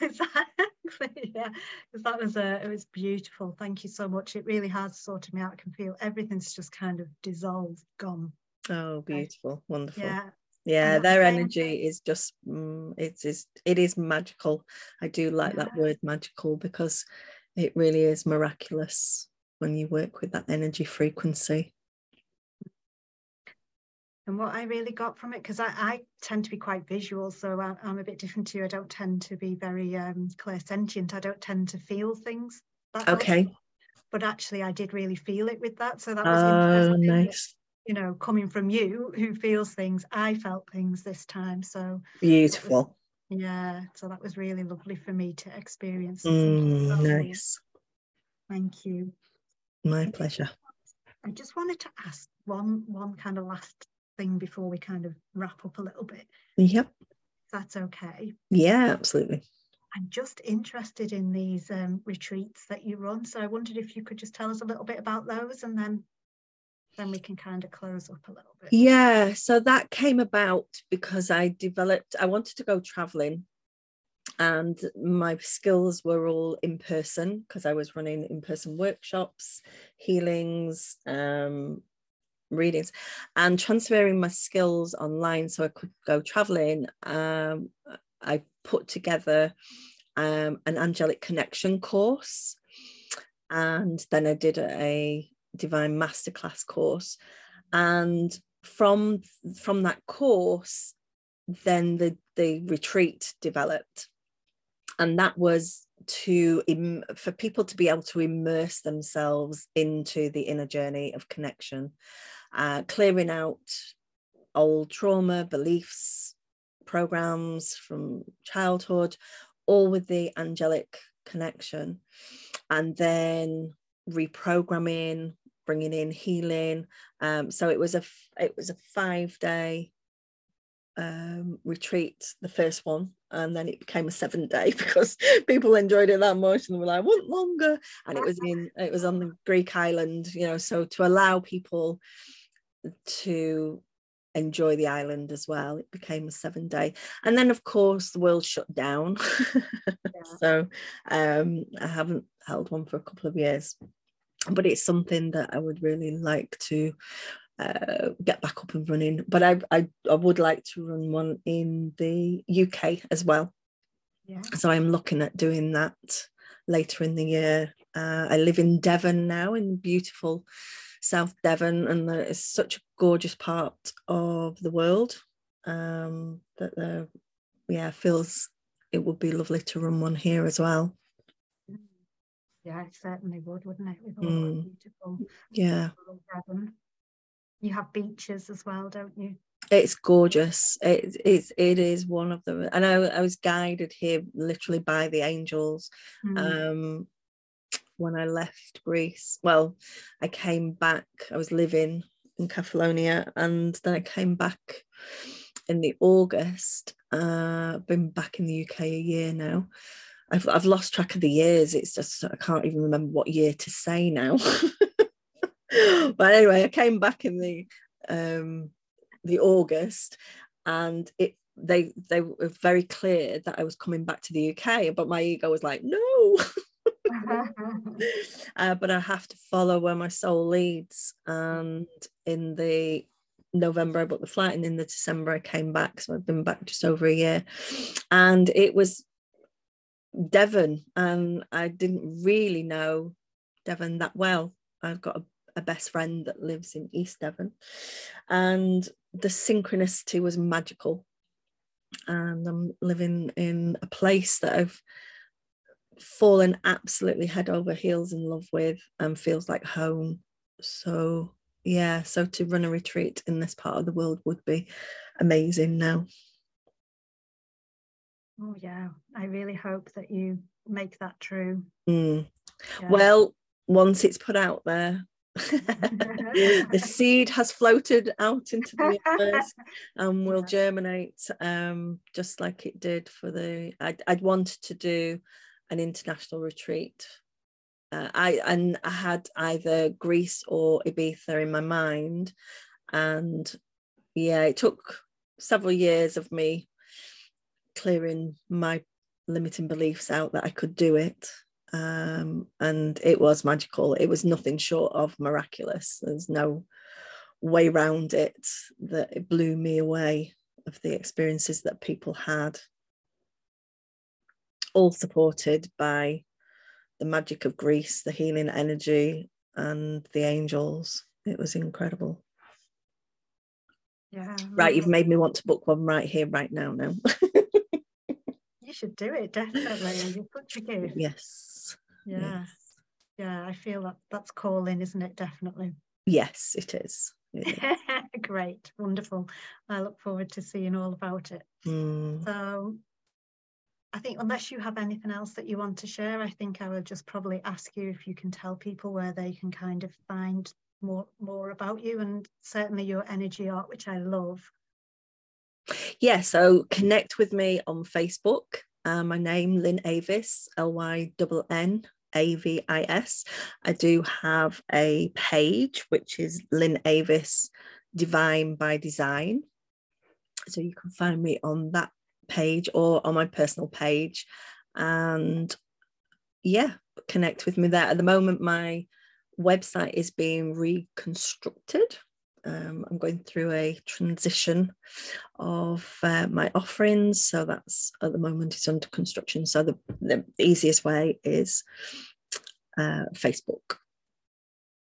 exactly yeah because that was a it was beautiful. Thank you so much. It really has sorted me out. I can feel everything's just kind of dissolved gone. Oh, beautiful, wonderful. Yeah. Yeah, their energy is just mm, it is it is magical. I do like yeah. that word magical because it really is miraculous when you work with that energy frequency. And what I really got from it, because I, I, tend to be quite visual, so I, am a bit different to you. I don't tend to be very um, clairsentient. I don't tend to feel things. okay. Much. but actually I did really feel it with that. So that was Oh, interesting. nice. You know, coming from you who feels things, I felt things this time. So Beautiful. yeah, so that was really lovely for me to experience. Mm, so nice. Thank you. My pleasure. I just wanted to ask one one kind of last thing before we kind of wrap up a little bit. Yep. That's okay. Yeah, absolutely. I'm just interested in these um, retreats that you run. So I wondered if you could just tell us a little bit about those and then then we can kind of close up a little bit. Yeah, so that came about because I developed, I wanted to go traveling and my skills were all in person because I was running in person workshops, healings, um, readings, and transferring my skills online so I could go traveling. Um, I put together um, an angelic connection course and then I did a divine masterclass course. And from from that course then the the retreat developed. And that was to Im- for people to be able to immerse themselves into the inner journey of connection uh, clearing out old trauma beliefs programs from childhood all with the angelic connection. And then reprogramming bringing in healing. Um, so it was a it was a five day um, retreat the first one and then it became a seven day because people enjoyed it that much and they were like I want longer? And it was in it was on the Greek island you know so to allow people to enjoy the island as well it became a seven day. And then of course the world shut down. So um I haven't held one for a couple of years but it's something that I would really like to uh, get back up and running. But I, I, I would like to run one in the UK as well. Yeah. So I'm looking at doing that later in the year. Uh, I live in Devon now, in beautiful South Devon, and that is such a gorgeous part of the world um, that there, yeah, feels it would be lovely to run one here as well. Yeah, it certainly would, wouldn't it? With all Mm. beautiful Yeah. Devon. You have beaches as well, don't you? it's gorgeous it, it's it is one of them and I, I was guided here literally by the angels Mm. um when i left greece well i came back i was living in catalonia and then i came back in the august uh been back in the uk a year now I've, I've lost track of the years it's just i can't even remember what year to say now but anyway i came back in the um the August, and it they they were very clear that I was coming back to the UK, but my ego was like, no. uh, but I have to follow where my soul leads. And in the November, I booked the flight, and in the December, I came back. So I've been back just over a year, and it was Devon, and I didn't really know Devon that well. I've got a, a best friend that lives in East Devon, and the synchronicity was magical. And I'm living in a place that I've fallen absolutely head over heels in love with and feels like home. So, yeah, so to run a retreat in this part of the world would be amazing now. Oh yeah, I really hope that you make that true. Mm. Yeah. Well, once it's put out there, the seed has floated out into the universe and will germinate um, just like it did for the. I'd, I'd wanted to do an international retreat. Uh, I and I had either Greece or Ibiza in my mind, and yeah, it took several years of me clearing my limiting beliefs out that I could do it. Um, and it was magical. It was nothing short of miraculous. There's no way round it that it blew me away of the experiences that people had. All supported by the magic of Greece, the healing energy, and the angels. It was incredible. yeah. Right, you've made me want to book one right here, right now. Now, should do it definitely. You're such a gift. yes. Yeah. yes. yeah, I feel that that's calling, isn't it? Definitely. Yes, it is. Great, wonderful. I look forward to seeing all about it. Mm. So, I think, unless you have anything else that you want to share, I think I will just probably ask you if you can tell people where they can kind of find more more about you and certainly your energy art, which I love. Yeah, so connect with me on Facebook. Uh, my name, Lynn Avis, L Y N A V I S. I do have a page which is Lynn Avis Divine by Design. So you can find me on that page or on my personal page. And yeah, connect with me there. At the moment, my website is being reconstructed. Um, I'm going through a transition of uh, my offerings. So that's at the moment it's under construction. So the, the easiest way is uh, Facebook.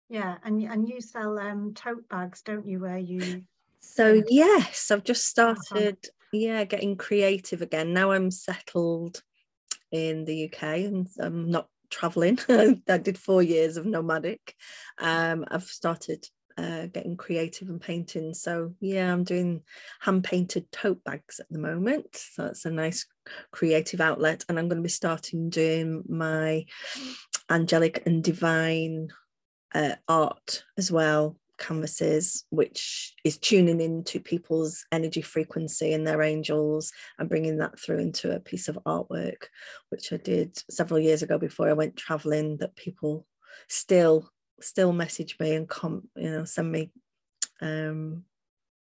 Yeah, and and you sell um, tote bags, don't you? Where you so yes, I've just started. Yeah, getting creative again. Now I'm settled in the UK and I'm not traveling. I did four years of nomadic. Um, I've started uh, getting creative and painting. So yeah, I'm doing hand painted tote bags at the moment. So that's a nice creative outlet. And I'm going to be starting doing my angelic and divine uh, art as well canvases which is tuning into people's energy frequency and their angels and bringing that through into a piece of artwork which i did several years ago before i went traveling that people still still message me and come you know send me um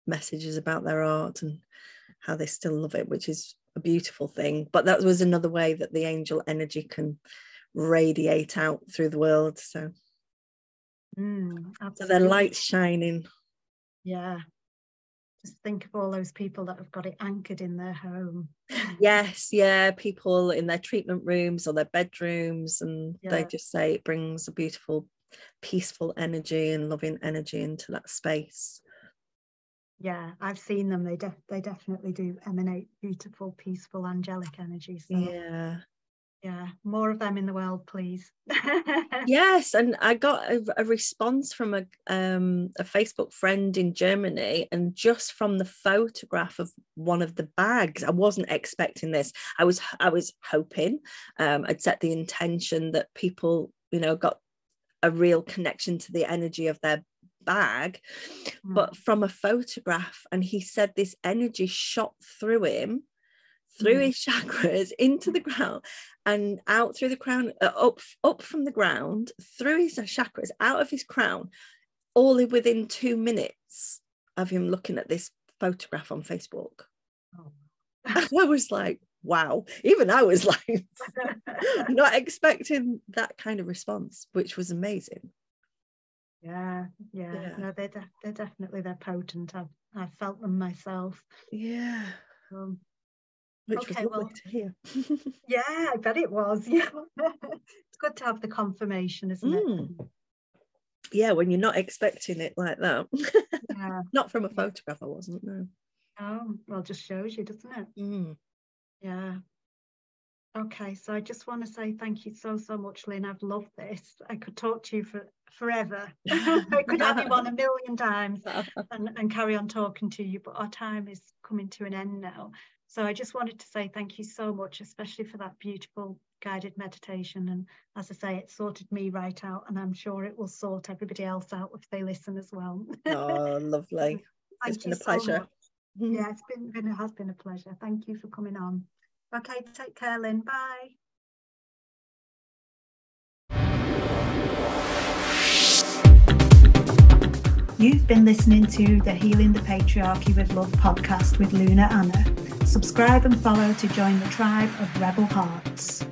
messages about their art and how they still love it which is a beautiful thing. But that was another way that the angel energy can radiate out through the world. So mm, so their lights shining. Yeah. Just think of all those people that have got it anchored in their home. Yes yeah people in their treatment rooms or their bedrooms and yeah. they just say it brings a beautiful peaceful energy and loving energy into that space. Yeah i've seen them. They def- they definitely do emanate beautiful peaceful angelic energy so yeah. Yeah more of them in the world please. Yes and i got a, a, response from a um, a facebook friend in germany and just from the photograph of one of the bags i wasn't expecting this. I was i was hoping um, i'd set the intention that people you know got a real connection to the energy of their bag mm. but from a photograph and he said this energy shot through him through mm. his chakras into the ground and out through the crown uh, up up from the ground through his chakras out of his crown all within two minutes of him looking at this photograph on facebook oh. i was like wow. Even i was like not expecting that kind of response which was amazing. Yeah yeah, yeah. no they're, de- they're definitely they're potent. I've i felt them myself. Yeah. Um, which okay, was well, to hear. yeah i bet it was. Yeah. It's good to have the confirmation isn't mm. it yeah when you're not expecting it like that. Yeah. not from a photograph i wasn't no. Oh well just shows you doesn't it? Mm. Yeah. Okay, so I just want to say thank you so, so much, Lynn. I've loved this. I could talk to you for forever. I could have you on a million times and, and carry on talking to you, but our time is coming to an end now. So I just wanted to say thank you so much, especially for that beautiful guided meditation. And as I say, it sorted me right out, and I'm sure it will sort everybody else out if they listen as well. oh, lovely. it's been a pleasure. So. Yeah, mm-hmm. it's been, been it has been a pleasure. Thank you for coming on. Okay, take care, Lynn. Bye. You've been listening to the Healing the Patriarchy with Love podcast with Luna Anna. Subscribe and follow to join the tribe of Rebel Hearts.